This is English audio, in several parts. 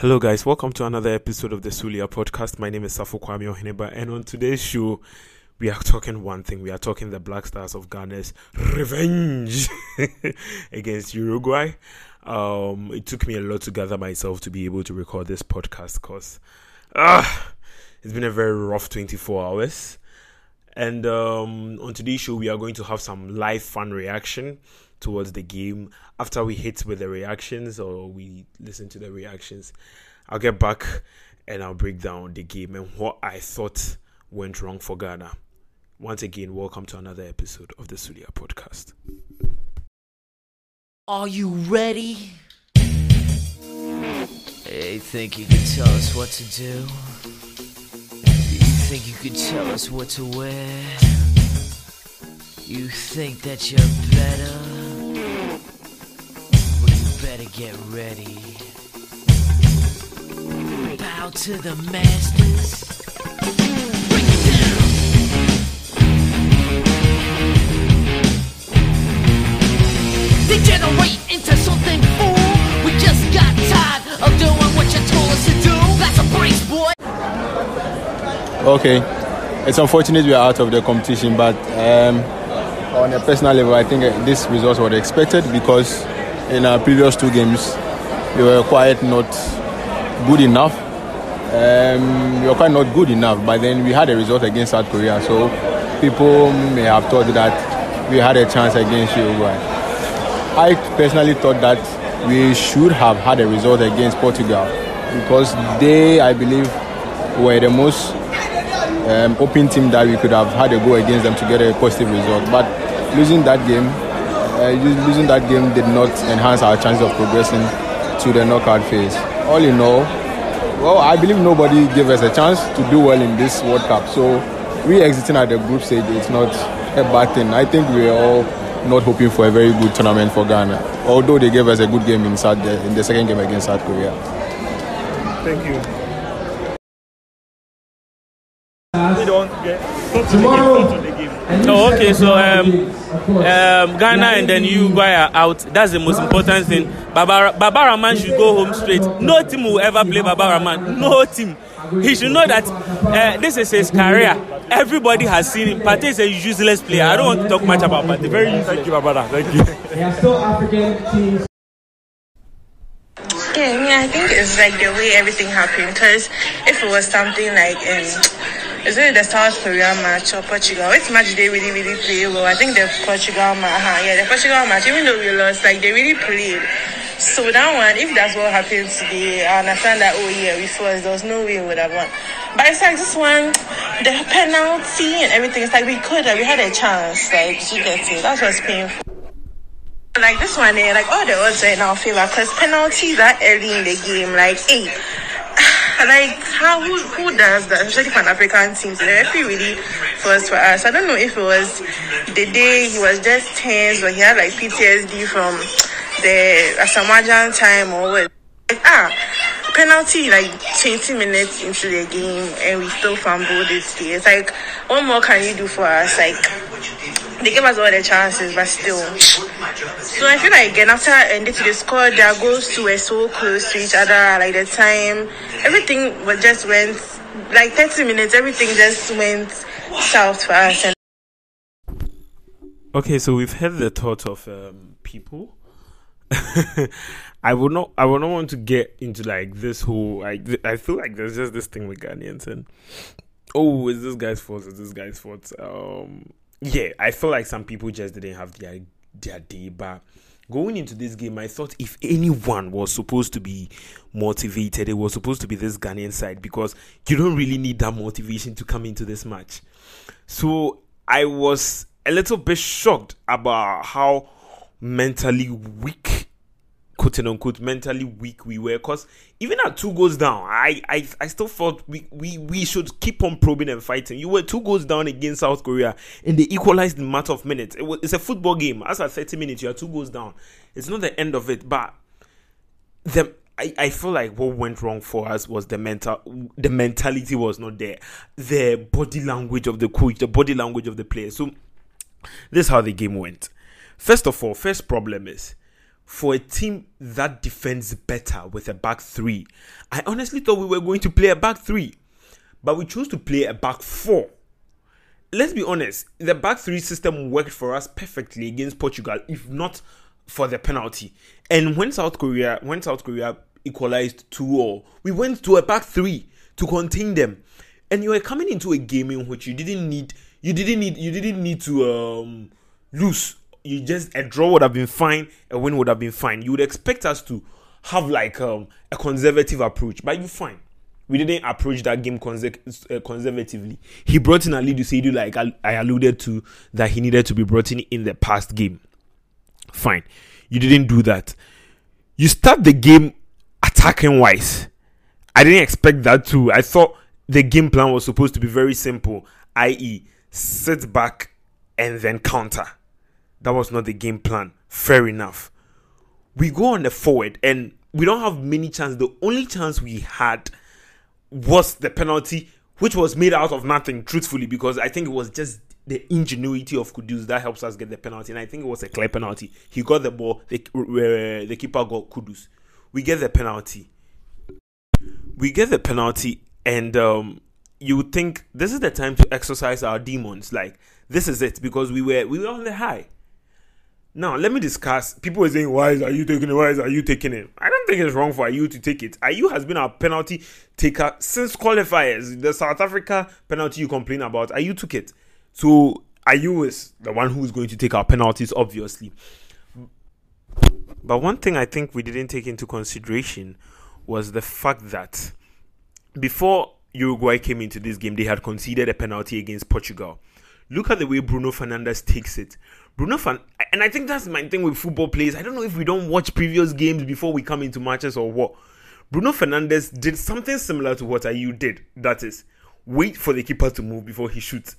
Hello, guys. Welcome to another episode of the Sulia podcast. My name is Safo Kwame Ohineba, and on today's show, we are talking one thing. We are talking the Black Stars of Ghana's revenge against Uruguay. Um, it took me a lot to gather myself to be able to record this podcast because ah, it's been a very rough 24 hours. And um, on today's show, we are going to have some live fun reaction towards the game after we hit with the reactions or we listen to the reactions. I'll get back and I'll break down the game and what I thought went wrong for Ghana. Once again, welcome to another episode of the Sulia podcast. Are you ready? Hey, think you can tell us what to do? You think you can tell us what to wear? You think that you're better? Better get ready. Bow to the masters. Degenerate into something fool. We just got tired of doing what you told us to do. That's a brace, boy. Okay, it's unfortunate we are out of the competition, but um, on a personal level, I think this result was expected because in our previous two games, we were quite not good enough. Um, we were quite not good enough, but then we had a result against South Korea, so people may have thought that we had a chance against Uruguay. I personally thought that we should have had a result against Portugal because they, I believe, were the most um, open team that we could have had a go against them to get a positive result. But losing that game, uh, losing that game did not enhance our chances of progressing to the knockout phase. All in all, well, I believe nobody gave us a chance to do well in this World Cup. So we exiting at the group stage is not a bad thing. I think we are all not hoping for a very good tournament for Ghana, although they gave us a good game in, South, in the second game against South Korea. Thank you. Oh, okay. So um, um, Ghana and then Uruguay are out. That's the most important thing. Baba, Baba Rahman should go home straight. No team will ever play Baba Rahman. No team. He should know that uh, this is his career. Everybody has seen him. Partey is a useless player. I don't want to talk much about Partey. Very useless. Thank you, my. Thank you. They are still African teams. Yeah, I mean, I think it's like the way everything happened. Because if it was something like, um, is it the South Korea match or Portugal? Which match they really, really play well? I think the Portugal match. Uh-huh, yeah, the Portugal match. Even though we lost, like they really played. So that one, if that's what happened today, I understand that. Oh yeah, we lost. There was no way we would have won. But it's like this one, the penalty and everything. It's like we could have, we had a chance. Like you get it. That's what's painful. Like this one, eh, like all the odds are in our favor because penalties are early in the game. Like, hey, like how who, who does that? Especially Pan African teams. The referee really first for us. I don't know if it was the day he was just tense or he had like PTSD from the Asamoah Gyan time or what. Like, ah, penalty like 20 minutes into the game and we still fumbled it. It's like, what more can you do for us? Like, they gave us all the chances, but still. So I feel like again after ending to the score, their goals two were so close to each other. Like the time, everything was just went like 30 minutes. Everything just went south for us. And Okay, so we've heard the thoughts of um, people. I would not. I would not want to get into like this whole. I I feel like there's just this thing with Ghanaians and oh, is this guy's fault? Is this guy's fault? Um, yeah, I feel like some people just didn't have their their day. But going into this game, I thought if anyone was supposed to be motivated, it was supposed to be this Ghanaian side because you don't really need that motivation to come into this match. So I was a little bit shocked about how mentally weak quote unquote mentally weak we were because even at two goals down I, I i still thought we, we we should keep on probing and fighting. You were two goals down against south korea and they equalized in matter of minutes. It was it's a football game. As at 30 minutes you are two goals down. It's not the end of it but the I, I feel like what went wrong for us was the mental the mentality was not there. The body language of the coach the body language of the players. So this is how the game went. First of all first problem is for a team that defends better with a back three. I honestly thought we were going to play a back three, but we chose to play a back four. Let's be honest, the back three system worked for us perfectly against Portugal, if not for the penalty. And when South Korea, when South Korea equalized 2 all, we went to a back three to contain them. And you were coming into a game in which you didn't need you didn't need you didn't need to um lose you just a draw would have been fine, a win would have been fine. You would expect us to have like um, a conservative approach, but you fine. We didn't approach that game uh, conservatively. He brought in Alidu Seidu, like I, I alluded to, that he needed to be brought in in the past game. Fine. You didn't do that. You start the game attacking wise. I didn't expect that too. I thought the game plan was supposed to be very simple, i.e., sit back and then counter that was not the game plan. Fair enough. We go on the forward and we don't have many chances. The only chance we had was the penalty, which was made out of nothing, truthfully, because I think it was just the ingenuity of Kudus that helps us get the penalty. And I think it was a clear penalty. He got the ball, the, uh, the keeper got Kudus. We get the penalty. We get the penalty, and um, you would think this is the time to exercise our demons. Like, this is it, because we were we were on the high now, let me discuss. People are saying, why is, are you taking it? Why are you taking it? I don't think it's wrong for Ayew to take it. Ayew has been our penalty taker since qualifiers. The South Africa penalty you complain about, Ayew took it. So, Ayew is the one who's going to take our penalties, obviously. But one thing I think we didn't take into consideration was the fact that before Uruguay came into this game, they had conceded a penalty against Portugal. Look at the way Bruno Fernandes takes it. Bruno Fan, and I think that's my thing with football players. I don't know if we don't watch previous games before we come into matches or what. Bruno Fernandes did something similar to what Ayew did. That is, wait for the keeper to move before he shoots.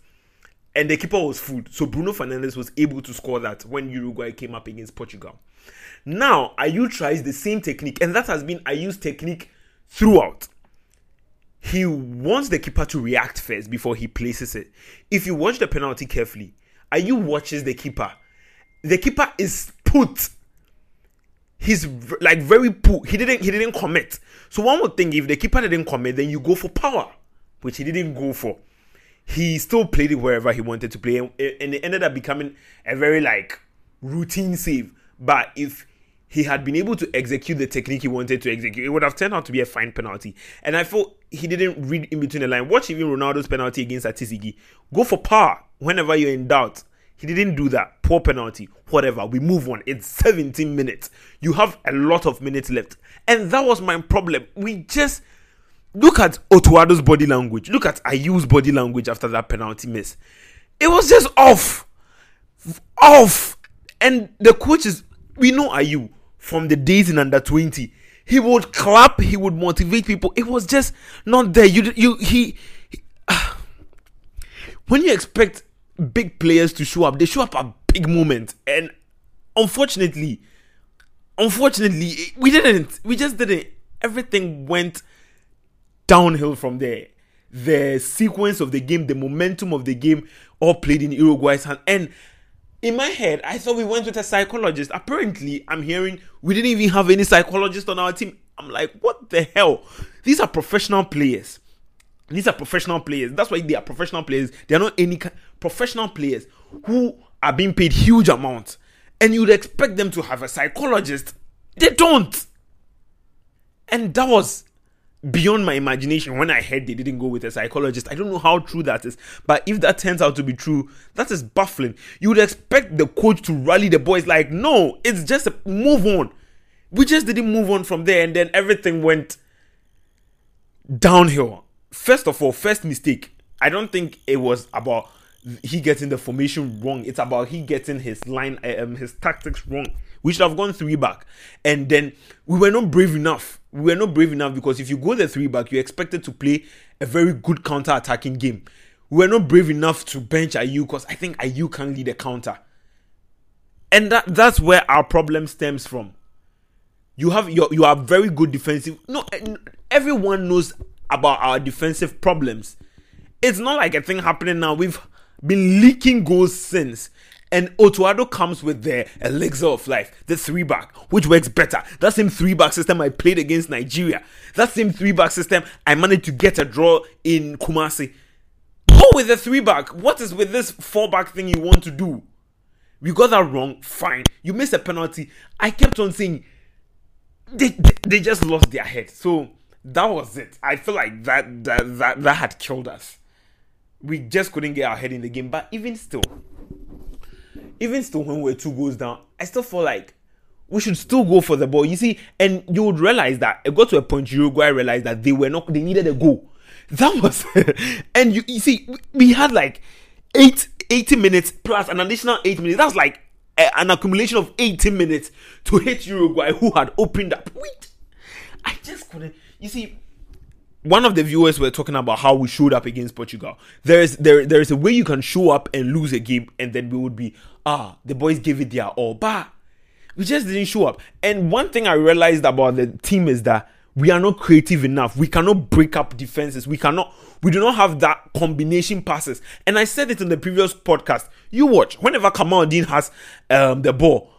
And the keeper was fooled. So Bruno Fernandes was able to score that when Uruguay came up against Portugal. Now, Ayew tries the same technique, and that has been Ayew's technique throughout. He wants the keeper to react first before he places it. If you watch the penalty carefully, Ayew watches the keeper. The keeper is put. He's like very put. He didn't. He didn't commit. So one would think if the keeper didn't commit, then you go for power, which he didn't go for. He still played it wherever he wanted to play, and, and it ended up becoming a very like routine save. But if he had been able to execute the technique he wanted to execute, it would have turned out to be a fine penalty. And I thought he didn't read in between the line. Watch even Ronaldo's penalty against Ati-Zigi. Go for power whenever you're in doubt. He didn't do that. Poor penalty. Whatever. We move on. It's 17 minutes. You have a lot of minutes left. And that was my problem. We just look at Otto Addo's body language. Look at Ayew's body language after that penalty miss. It was just off. Off. And the coaches, we know Ayew from the days in under 20. He would clap, he would motivate people. It was just not there. You you he, he uh, when you expect big players to show up, they show up at big moments. And unfortunately, unfortunately, we didn't. We just didn't. Everything went downhill from there. The sequence of the game, the momentum of the game, all played in Uruguay's hand. And in my head, I thought we went with a psychologist. Apparently, I'm hearing we didn't even have any psychologist on our team. I'm like, what the hell? These are professional players. These are professional players. That's why they are professional players. They are not any professional players who are being paid huge amounts. And you'd expect them to have a psychologist. They don't. And that was beyond my imagination when I heard they didn't go with a psychologist. I don't know how true that is, but if that turns out to be true, that is baffling. You would expect the coach to rally the boys like, no, it's just a move on. We just didn't move on from there, and then everything went downhill. First of all, first mistake. I don't think it was about he getting the formation wrong. It's about he getting his line, um, his tactics wrong. We should have gone three back, and then we were not brave enough. We were not brave enough because if you go the three back, you expected to play a very good counter attacking game. We were not brave enough to bench Ayew because I think Ayew can lead a counter, and that that's where our problem stems from. You have you you are very good defensive. No, everyone knows about our defensive problems. It's not like a thing happening now. We've been leaking goals since. And Otto Addo comes with the elixir of life, the three back, which works better. That same three back system I played against Nigeria. That same three back system I managed to get a draw in Kumasi. Go with the three back. What is with this four back thing you want to do? We got that wrong. Fine. You missed a penalty. I kept on saying they, they, they just lost their head. So that was it. I feel like that that that, that had killed us. We just couldn't get our head in the game. But even still, even still, when we are two goals down, I still feel like we should still go for the ball. You see, and you would realize that it got to a point Uruguay realized that they were not they needed a goal. That was and you, you see, we had like eight 80 minutes plus an additional eight minutes. That's like a, an accumulation of 80 minutes to hit Uruguay who had opened up. Wait, I just couldn't. You see, one of the viewers were talking about how we showed up against Portugal. There is there there is a way you can show up and lose a game, and then we would be ah the boys gave it their all, but we just didn't show up. And one thing I realized about the team is that we are not creative enough. We cannot break up defenses. We cannot. We do not have that combination passes. And I said it in the previous podcast. You watch whenever Kamaldeen has um, the ball.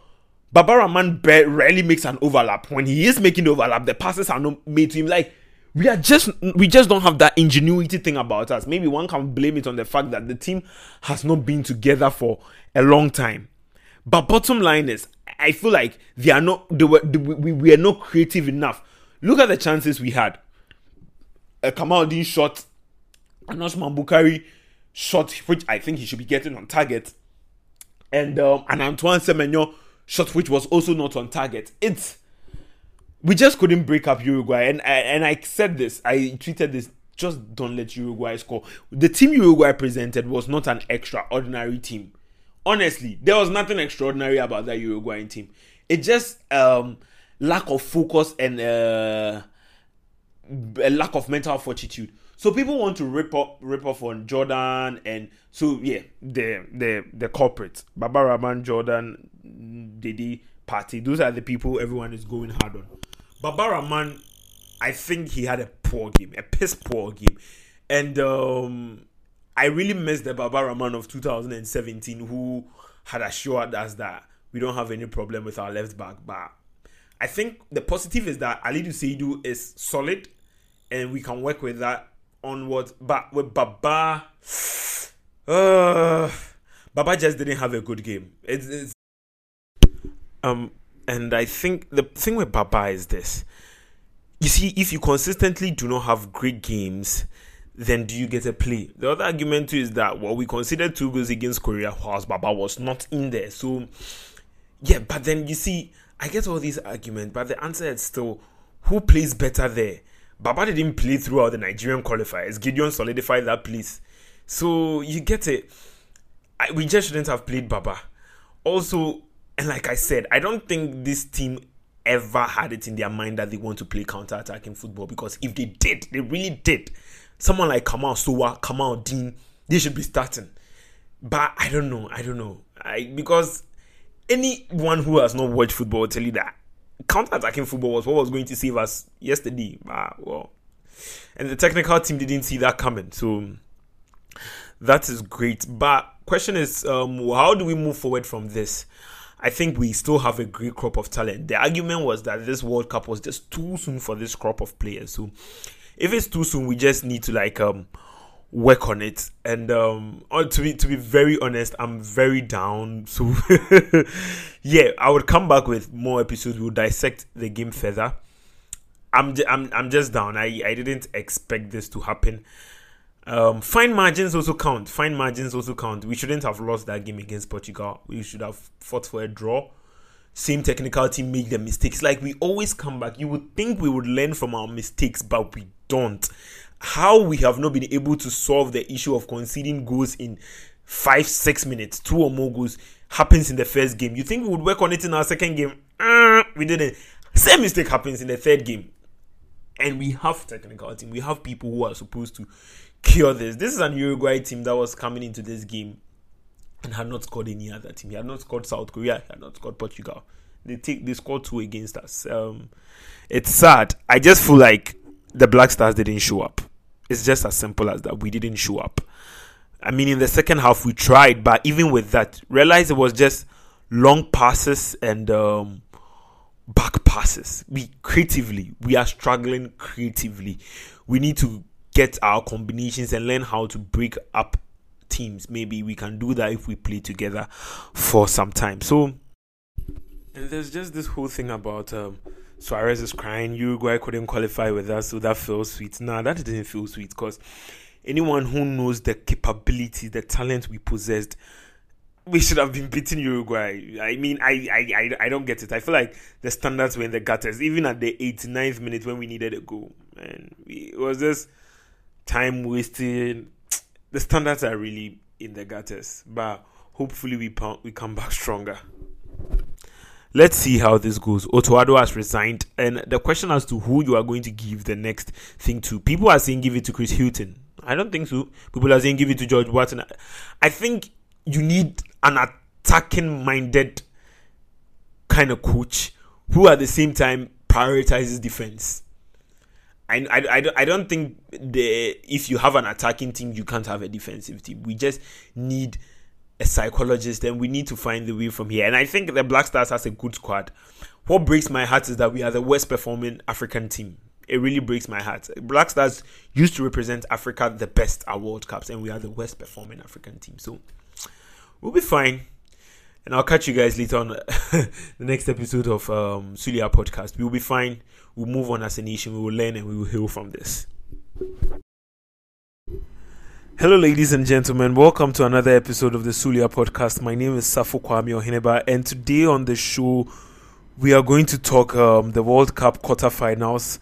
Baba Rahman rarely makes an overlap. When he is making the overlap, the passes are not made to him. Like we are just we just don't have that ingenuity thing about us. Maybe one can blame it on the fact that the team has not been together for a long time. But bottom line is, I feel like they are not. They were. They, we, we are not creative enough. Look at the chances we had. A Kamaldeen shot, an Osman Bukari shot, which I think he should be getting on target, and um, an Antoine Semenyo shot, which was also not on target. It's we just couldn't break up Uruguay, and and I said this, I tweeted this. Just don't let Uruguay score. The team Uruguay presented was not an extraordinary team. Honestly, there was nothing extraordinary about that Uruguayan team. It just um lack of focus and uh, a lack of mental fortitude. So people want to rip up rip off on Jordan and so yeah, the the the corporates, Baba Rahman, Jordan, Dede, Partey. Those are the people everyone is going hard on. Baba Rahman, I think he had a poor game, a piss poor game, and um, I really miss the Baba Rahman of 2017 who had assured us that we don't have any problem with our left back, but I think the positive is that Alidu Seidu is solid and we can work with that onwards. But with Baba, uh, Baba just didn't have a good game. It's, it's um, and I think the thing with Baba is this: you see, if you consistently do not have great games, then do you get a play? The other argument too is that well, we considered two goals against Korea whilst Baba was not in there. So yeah, but then you see I get all these arguments, but the answer is still who plays better there? Baba didn't play throughout the Nigerian qualifiers. Gideon solidified that place. So you get it. I, we just shouldn't have played Baba. Also, and like I said, I don't think this team ever had it in their mind that they want to play counter attacking football because if they did, they really did. Someone like Kamal Sowa, Kamaldeen, they should be starting. But I don't know. I don't know. I because anyone who has not watched football will tell you that counter-attacking football was what was going to save us yesterday. Ah, well, and the technical team didn't see that coming, so that is great. But question is, um, how do we move forward from this? I think we still have a great crop of talent. The argument was that this World Cup was just too soon for this crop of players. So if it's too soon, we just need to like um work on it. And um, uh, to be to be very honest, I'm very down. So yeah, I would come back with more episodes. We'll dissect the game further. I'm I'm I'm just down. I I didn't expect this to happen. Um, fine margins also count. Fine margins also count. We shouldn't have lost that game against Portugal. We should have fought for a draw. Same technical team made the mistakes. Like we always come back. You would think we would learn from our mistakes, but we don't how we have not been able to solve the issue of conceding goals in five, six minutes, two or more goals happens in the first game. You think we would work on it in our second game? Uh, we didn't. Same mistake happens in the third game. And we have technical team. We have people who are supposed to cure this. This is an Uruguay team that was coming into this game and had not scored any other team. He had not scored South Korea. He had not scored Portugal. They take they scored two against us. Um, it's sad. I just feel like the Black Stars didn't show up. It's just as simple as that. We didn't show up. I mean, in the second half, we tried, but even with that, realized it was just long passes and um, back passes. We creatively, we are struggling creatively. We need to get our combinations and learn how to break up teams. Maybe we can do that if we play together for some time. So, and there's just this whole thing about um, Suarez is crying. Uruguay couldn't qualify with us, so that feels sweet. Nah, that didn't feel sweet because anyone who knows the capability, the talent we possessed, we should have been beating Uruguay. I mean, I, I, I, I don't get it. I feel like the standards were in the gutters, even at the 89th minute when we needed a goal. And it was just time wasting. The standards are really in the gutters, but hopefully we we come back stronger. Let's see how this goes. Otto Addo has resigned, and the question as to who you are going to give the next thing to. People are saying give it to Chris Hughton. I don't think so. People are saying give it to George Watson. I think you need an attacking minded kind of coach who at the same time prioritizes defense. I, I, I, don't think the if you have an attacking team you can't have a defensive team. We just need a psychologist and we need to find the way from here. And I think the Black Stars has a good squad. What breaks my heart is that we are the worst performing African team it really breaks my heart. Black Stars used to represent Africa the best at World Cups, and we are the worst performing African team. So we'll be fine. And I'll catch you guys later on the next episode of um, Sulia podcast. We'll be fine. We'll move on as a nation. We will learn and we will heal from this. Hello, ladies and gentlemen. Welcome to another episode of the Sulia podcast. My name is Safo Kwame Ohineba, and today on the show, we are going to talk um, the World Cup quarterfinals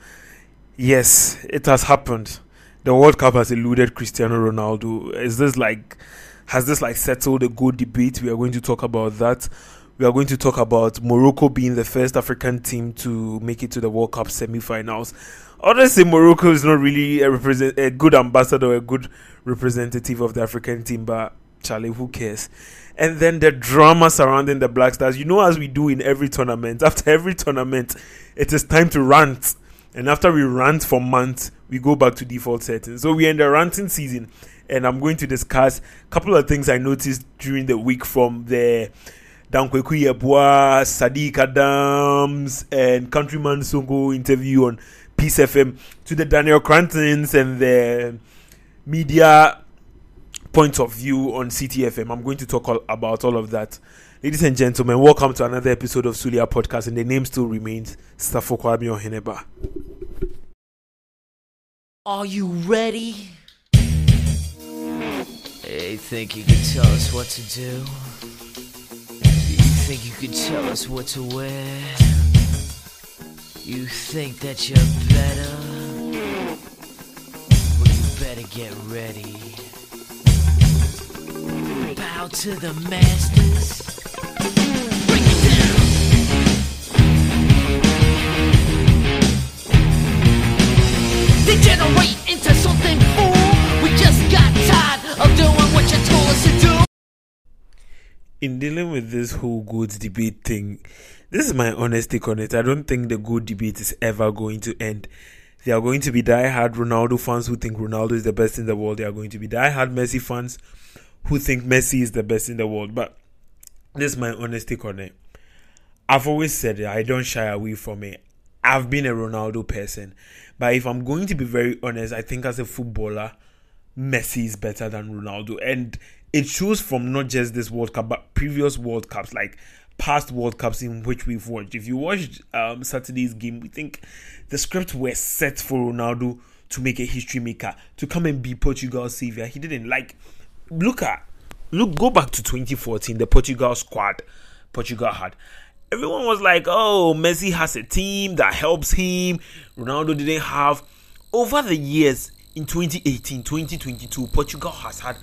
Yes, it has happened. The World Cup has eluded Cristiano Ronaldo. Is this like has this like settled a good debate? We are going to talk about that. We are going to talk about Morocco being the first African team to make it to the World Cup semi-finals. Honestly, Morocco is not really a represent a good ambassador, a good representative of the African team, but Charlie, who cares? And then the drama surrounding the Black Stars. You know, as we do in every tournament, after every tournament, it is time to rant and after we rant for months, we go back to default settings. So we're in the ranting season, and I'm going to discuss a couple of things I noticed during the week from the Dan Kwaku Yeboah, Sadiq Adams, and Countryman Sonko interview on Peace FM to the Daniel Crantons and the media point of view on Citi FM. I'm going to talk all, about all of that. Ladies and gentlemen, welcome to another episode of Sulia Podcast, and the name still remains Safo Kwame Ohineba. Are you ready? Hey, think you can tell us what to do? Think you can tell us what to wear? You think that you're better? Well, you better get ready. Bow to the masters. Degenerate In dealing with this whole good debate thing, this is my honest on it. I don't think the good debate is ever going to end. There are going to be die-hard Ronaldo fans who think Ronaldo is the best in the world. There are going to be die-hard Messi fans who think Messi is the best in the world. But this is my honest on it. I've always said it. I don't shy away from it. I've been a Ronaldo person. But if I'm going to be very honest, I think as a footballer, Messi is better than Ronaldo. And it shows from not just this World Cup, but previous World Cups, like past World Cups in which we've watched. If you watched um, Saturday's game, we think the script were set for Ronaldo to make a history maker, to come and be Portugal's savior. He didn't like. Look at, look, go back to 2014, the Portugal squad Portugal had everyone was like, oh, Messi has a team that helps him. Ronaldo didn't have. Over the years, in 2018, 2022, Portugal has had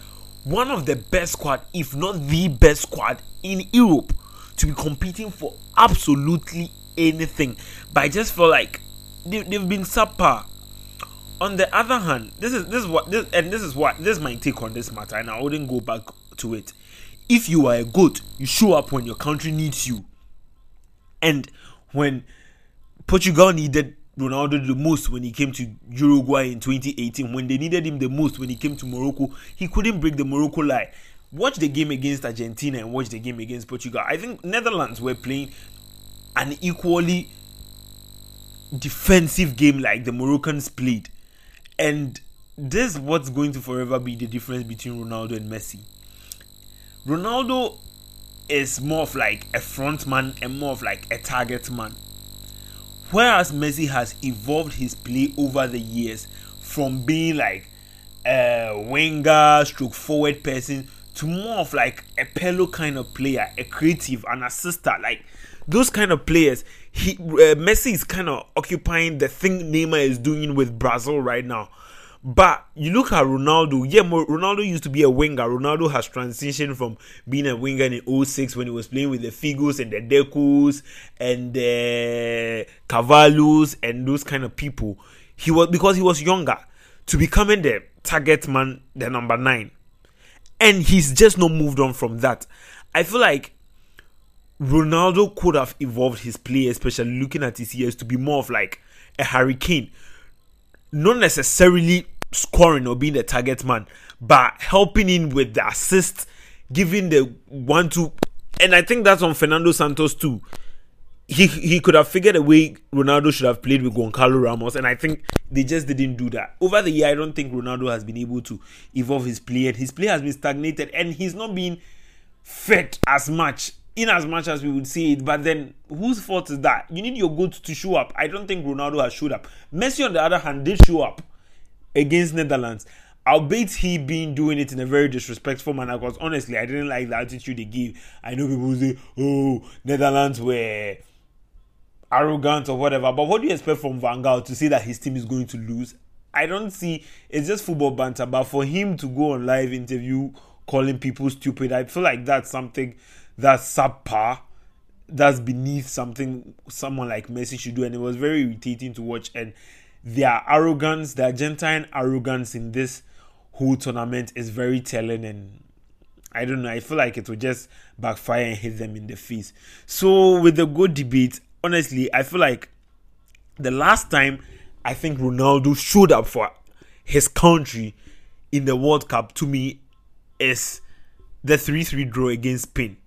one of the best squad, if not the best squad in Europe, to be competing for absolutely anything. But I just feel like they, have been subpar. On the other hand, this is this is what this and this is what this is my take on this matter, and I wouldn't go back to it. If you are a goat, you show up when your country needs you. And when Portugal needed Ronaldo the most when he came to Uruguay in 2018. When they needed him the most when he came to Morocco, he couldn't break the Morocco lie. Watch the game against Argentina and watch the game against Portugal. I think Netherlands were playing an equally defensive game like the Moroccans played. And this is what's going to forever be the difference between Ronaldo and Messi. Ronaldo is more of like a front man and more of like a target man. Whereas Messi has evolved his play over the years from being like a winger, stroke forward person to more of like a Pirlo kind of player, a creative, an assister, like those kind of players. He uh, Messi is kind of occupying the thing Neymar is doing with Brazil right now. But you look at Ronaldo, yeah, Ronaldo used to be a winger. Ronaldo has transitioned from being a winger in 06 when he was playing with the Figos and the Decos and the Carvalhos and those kind of people. He was because he was younger to becoming the target man, the number nine. And he's just not moved on from that. I feel like Ronaldo could have evolved his play, especially looking at his years, to be more of like a Harry Kane not necessarily scoring or being the target man, but helping in with the assist, giving the one two. And I think that's on Fernando Santos too. He he could have figured a way Ronaldo should have played with Goncalo Ramos, and I think they just didn't do that. Over the year, I don't think Ronaldo has been able to evolve his play, and his play has been stagnated, and he's not being fed as much in as much as we would see it. But then, whose fault is that? You need your goods to show up. I don't think Ronaldo has showed up. Messi, on the other hand, did show up against Netherlands. Albeit he been doing it in a very disrespectful manner. Because honestly, I didn't like the attitude they gave. I know people say, "Oh, Netherlands were arrogant or whatever." But what do you expect from Van Gaal to say that his team is going to lose? I don't see. It's just football banter. But for him to go on live interview calling people stupid, I feel like that's something that's subpar that's beneath something someone like Messi should do, and it was very irritating to watch. And their arrogance, their Argentine arrogance in this whole tournament is very telling. And I don't know, I feel like it will just backfire and hit them in the face. So, with the good debate, honestly, I feel like the last time I think Ronaldo showed up for his country in the World Cup to me is the 3 3 draw against Spain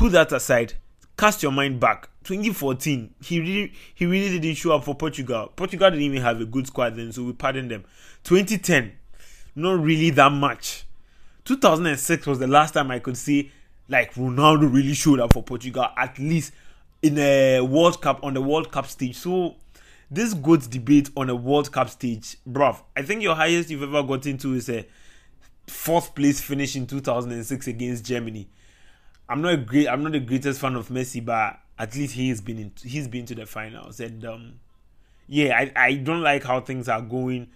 put that aside. Cast your mind back. 2014 he really he really didn't show up for portugal. Portugal didn't even have a good squad then so we pardoned them. 2010 not really that much. 2006 was the last time i could see like ronaldo really showed up for portugal at least in a world cup on the world cup stage. So this good debate on a world cup stage bruv i think your highest you've ever gotten to is a fourth place finish in 2006 against germany I'm not a great. I'm not the greatest fan of Messi, but at least he's been in, he's been to the finals, and um, yeah, I I don't like how things are going.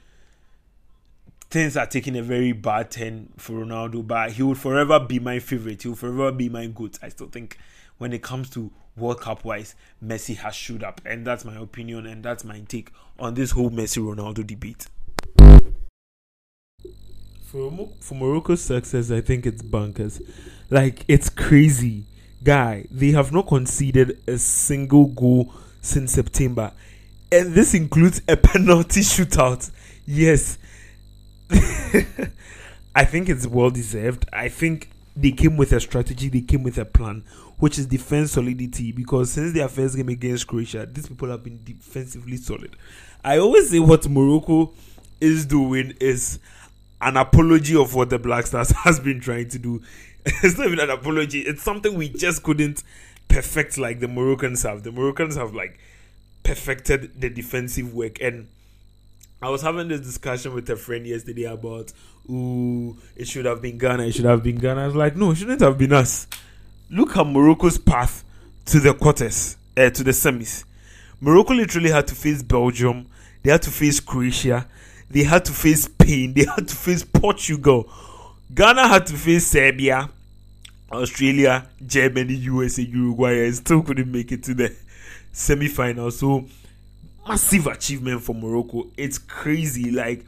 Things are taking a very bad turn for Ronaldo, but he will forever be my favorite. He will forever be my goat. I still think when it comes to World Cup wise, Messi has showed up, and that's my opinion, and that's my take on this whole Messi Ronaldo debate. For, for Morocco's success, I think it's bunkers. Like it's crazy, guy. They have not conceded a single goal since September, and this includes a penalty shootout. Yes, I think it's well deserved. I think they came with a strategy. They came with a plan, which is defense solidity. Because since their first game against Croatia, these people have been defensively solid. I always say what Morocco is doing is an apology of what the Black Stars has been trying to do it's not even an apology. It's something we just couldn't perfect like the Moroccans have. The Moroccans have like perfected the defensive work. And I was having this discussion with a friend yesterday about, ooh, it should have been Ghana. It should have been Ghana. I was like, no, it shouldn't have been us. Look at Morocco's path to the quarters, uh, to the semis. Morocco literally had to face Belgium. They had to face Croatia. They had to face Spain. They had to face Portugal Ghana had to face Serbia, Australia, Germany, USA, Uruguay, and still couldn't make it to the semi final. So, massive achievement for Morocco. It's crazy. Like,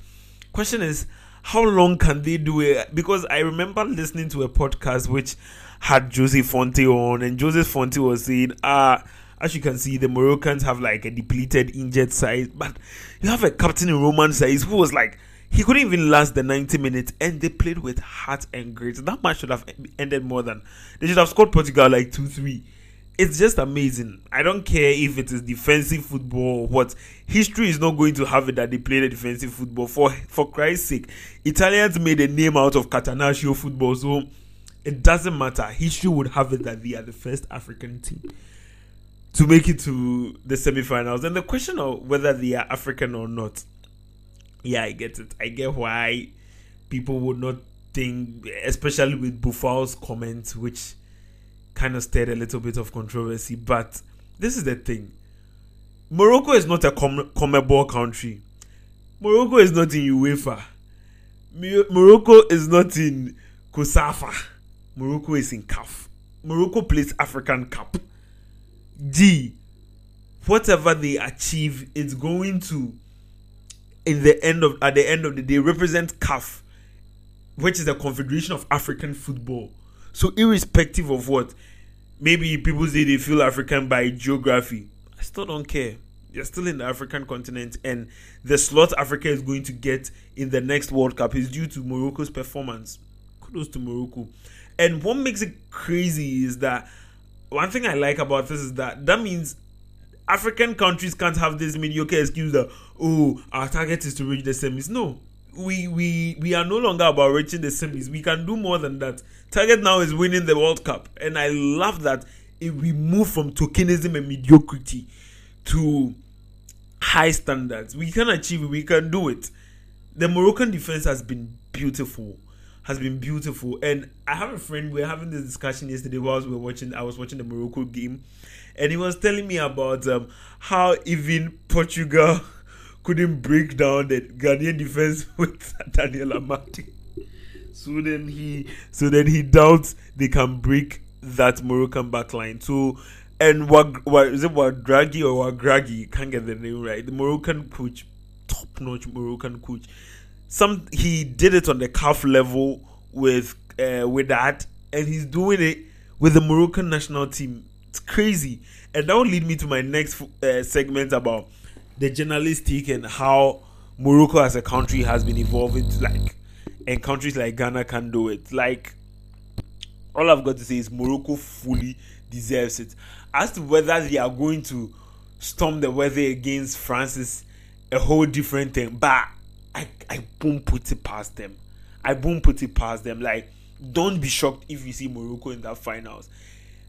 question is, how long can they do it? Because I remember listening to a podcast which had Jose Fonte on, and Jose Fonte was saying, ah, as you can see, the Moroccans have like a depleted, injured side, but you have a captain in Romain Saïss who was like he couldn't even last the 90 minutes, and they played with heart and grit. That match should have ended more than they should have scored Portugal like 2 3. It's just amazing. I don't care if it is defensive football or what. History is not going to have it that they played a defensive football. For for Christ's sake, Italians made a name out of Catenaccio football, so it doesn't matter. History would have it that they are the first African team to make it to the semi-finals. And the question of whether they are African or not yeah, I get it. I get why people would not think, especially with Boufal's comments, which kind of stirred a little bit of controversy. But this is the thing Morocco is not a com- CONMEBOL country. Morocco is not in UEFA. Morocco is not in COSAFA. Morocco is in CAF. Morocco plays African Cup. D. Whatever they achieve, it's going to in the end of at the end of the day represent CAF, which is the Confederation of African Football. So irrespective of what, maybe people say they feel African by geography. I still don't care. They're still in the African continent, and the slot Africa is going to get in the next World Cup is due to Morocco's performance. Kudos to Morocco. And what makes it crazy is that one thing I like about this is that that means African countries can't have this mediocre excuse that oh our target is to reach the semis. No, we we we are no longer about reaching the semis. We can do more than that. Target now is winning the World Cup, and I love that if we move from tokenism and mediocrity to high standards. We can achieve it. We can do it. The Moroccan defense has been beautiful. Has been beautiful, and I have a friend. We are having this discussion yesterday whilst we were watching. I was watching the Morocco game, and he was telling me about um, how even Portugal couldn't break down the Ghanaian defense with Daniel Amartey. So then he, so then he doubts they can break that Moroccan backline. So and what what is it Draghi or Wagragi? Can't get the name right. The Moroccan coach, top notch Moroccan coach. Some he did it on the CAF level with uh, with that, and he's doing it with the Moroccan national team. It's crazy, and that will lead me to my next uh, segment about the journalistic and how Morocco as a country has been evolving. To like, and countries like Ghana can do it. Like, all I've got to say is Morocco fully deserves it. As to whether they are going to storm the weather against France is a whole different thing. But I I won't put it past them. I won't put it past them. Like, don't be shocked if you see Morocco in that finals.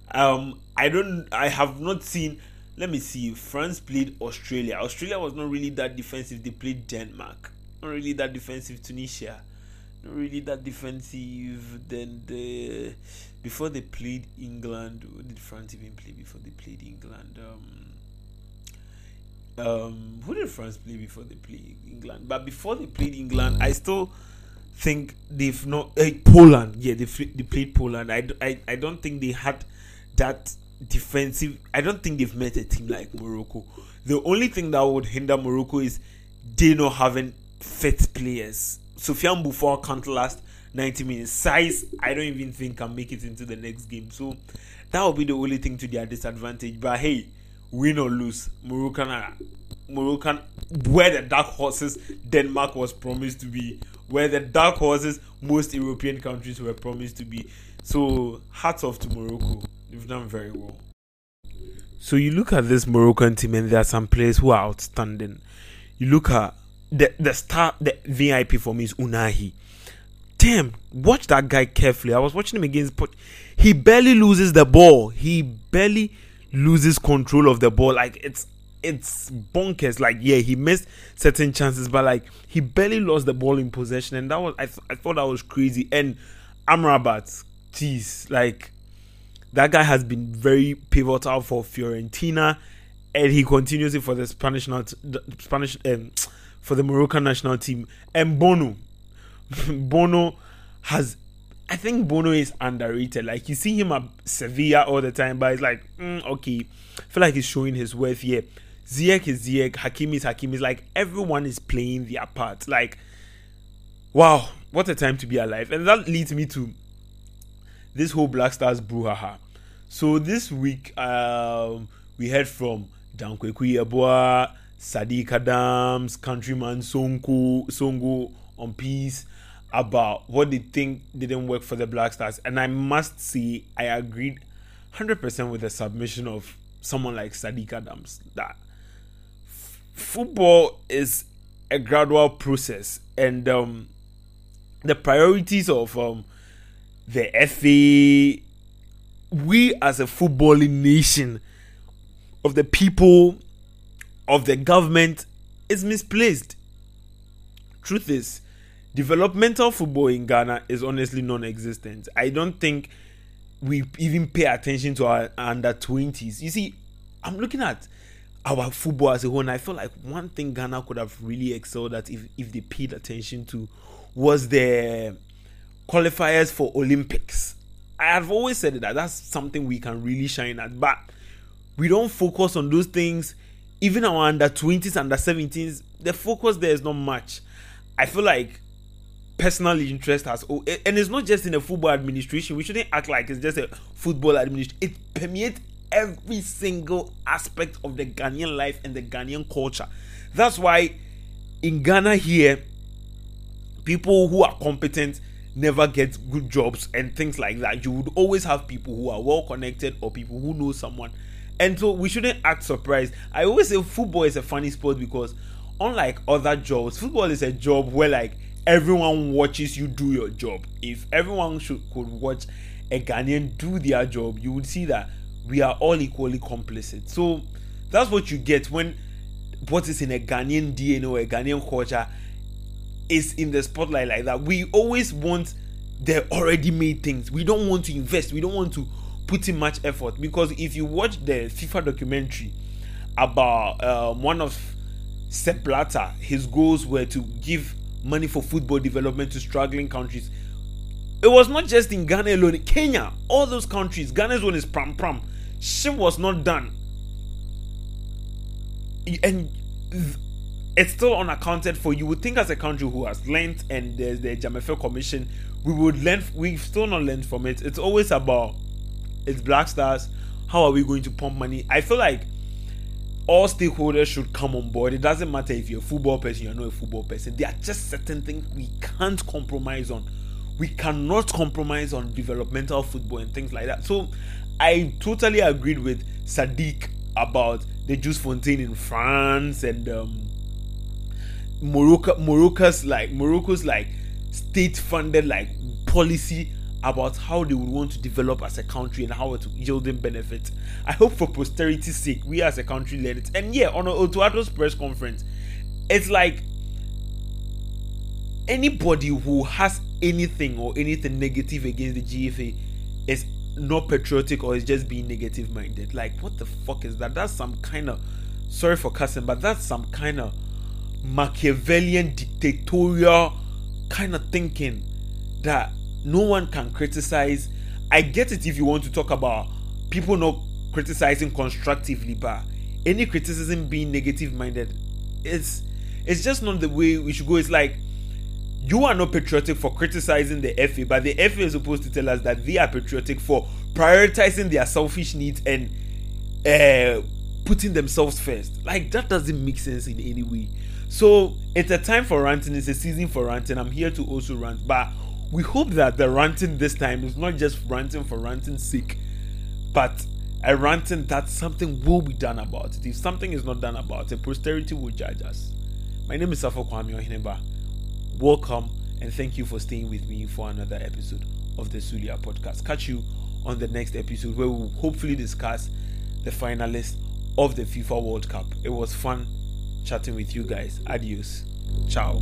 Um, I don't. I have not seen. Let me see. France played Australia. Australia was not really that defensive. They played Denmark. Not really that defensive. Tunisia. Not really that defensive. Then the before they played England. Did France even play before they played England? Um, um, who did France play before they played England? But before they played England, I still think they've not. Uh, Poland, yeah, they they played Poland. I, I I don't think they had that defensive. I don't think they've met a team like Morocco. The only thing that would hinder Morocco is they not having fit players. Sofiane Boufal can't last 90 minutes. Saïss, I don't even think can make it into the next game. So that will be the only thing to their disadvantage. But hey, win or lose, Moroccan, uh, Moroccan, where the dark horses Denmark was promised to be, where the dark horses most European countries were promised to be. So hats off to Morocco. You've done very well. So you look at this Moroccan team, and there are some players who are outstanding. You look at the the star, the VIP for me is Ounahi. Damn, watch that guy carefully. I was watching him against, but he barely loses the ball. He barely loses control of the ball. Like it's it's bonkers. Like yeah, he missed certain chances, but like he barely lost the ball in possession, and that was I th- I thought that was crazy. And Amrabat, jeez, like that guy has been very pivotal for Fiorentina, and he continues it for the Spanish not Spanish um, for the Moroccan national team. And Bono, Bono has. I think Bono is underrated. Like you see him at Sevilla all the time, but it's like mm, okay. I feel like he's showing his worth here. Ziyech is Ziyech, Hakimi is Hakimi. It's like everyone is playing their part. Like, wow, what a time to be alive! And that leads me to this whole Black Stars brouhaha. So this week, um, we heard from Dan Kwaku Yeboah, Sadiq Adams, countryman Sonko, Songo on peace about what they think didn't work for the Black Stars. And I must say, I agreed 100% with the submission of someone like Sadiq Adams that f- football is a gradual process and um, the priorities of um, the FA, we as a footballing nation, of the people, of the government, is misplaced. Truth is, developmental football in Ghana is honestly non existent. I don't think we even pay attention to our under 20s. You see, I'm looking at our football as a whole, and I feel like one thing Ghana could have really excelled at if, if they paid attention to was the qualifiers for Olympics. I have always said that that's something we can really shine at, but we don't focus on those things. Even our under 20s, under 17s, the focus there is not much. I feel like personal interest has and it's not just in the football administration. We shouldn't act like it's just a football administration. It permeates every single aspect of the ghanaian life and the ghanaian culture. That's why in ghana here people who are competent never get good jobs and things like that. You would always have people who are well connected or people who know someone. And so we shouldn't act surprised. I always say football is a funny sport because unlike other jobs football is a job where like everyone watches you do your job. If everyone should could watch a Ghanaian do their job, you would see that we are all equally complicit. So that's what you get when what is in a Ghanaian DNA or a Ghanaian culture is in the spotlight like that. We always want the already made things. We don't want to invest. We don't want to put in much effort because if you watch the FIFA documentary about um, one of Sepp Blatter, his goals were to give money for football development to struggling countries. It was not just in Ghana alone, Kenya, all those countries. Ghana's one is Prampram. Shit was not done. And it's still unaccounted for. You would think as a country who has learned and there's the Dzamefe Commission, we would learn we've still not learned from it. It's always about it's black stars. How are we going to pump money? I feel like all stakeholders should come on board. It doesn't matter if you're a football person, you're not a football person. There are just certain things we can't compromise on. We cannot compromise on developmental football and things like that. So I totally agreed with Sadiq about the Juice Fontaine in France and um, Morocco Morocco's like Morocco's like state funded like policy about how they would want to develop as a country and how to yield them benefits. I hope for posterity's sake, we as a country learn it. And yeah, on Otto Addo's press conference, it's like anybody who has anything or anything negative against the GFA is not patriotic or is just being negative minded. Like, what the fuck is that? That's some kind of sorry for cussing, but that's some kind of Machiavellian dictatorial kind of thinking that no one can criticize. I get it if you want to talk about people not criticizing constructively, but any criticism being negative minded, it's it's just not the way we should go. It's like you are not patriotic for criticizing the FA, but the FA is supposed to tell us that they are patriotic for prioritizing their selfish needs and uh, putting themselves first. Like that doesn't make sense in any way. So it's a time for ranting. It's a season for ranting. I'm here to also rant, but we hope that the ranting this time is not just ranting for ranting's sake, but a ranting that something will be done about it. If something is not done about it, posterity will judge us. My name is Safo Kwame Ohineba. Welcome and thank you for staying with me for another episode of the Sulia podcast. Catch you on the next episode where we'll hopefully discuss the finalists of the FIFA World Cup. It was fun chatting with you guys. Adios. Ciao.